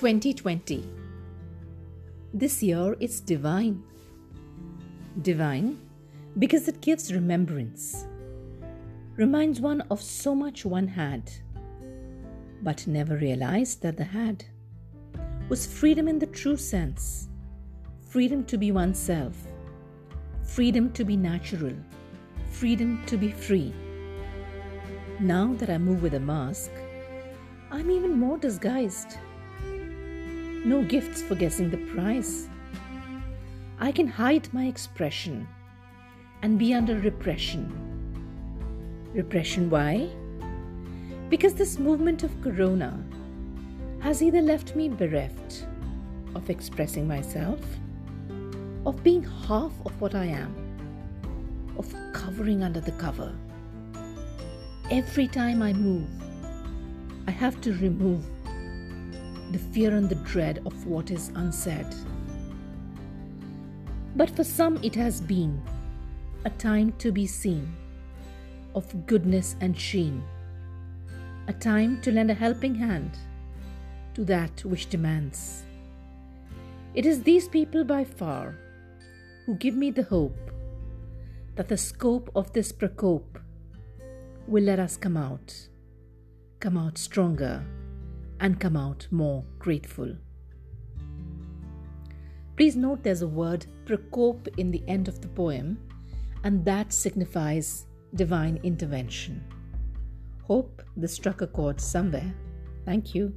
2020. This year is divine. Divine because it gives remembrance, reminds one of so much one had, but never realized that the had was freedom in the true sense freedom to be oneself, freedom to be natural, freedom to be free. Now that I move with a mask, I'm even more disguised. No gifts for guessing the price. I can hide my expression and be under repression. Repression why? Because this movement of corona has either left me bereft of expressing myself, of being half of what I am, of covering under the cover. Every time I move, I have to remove the fear and the dread of what is unsaid. But for some, it has been a time to be seen, of goodness and sheen, a time to lend a helping hand to that which demands. It is these people by far who give me the hope that the scope of this prakope will let us come out, come out stronger, and come out more grateful. Please note there's a word prakope in the end of the poem, and that signifies divine intervention. Hope this struck a chord somewhere. Thank you.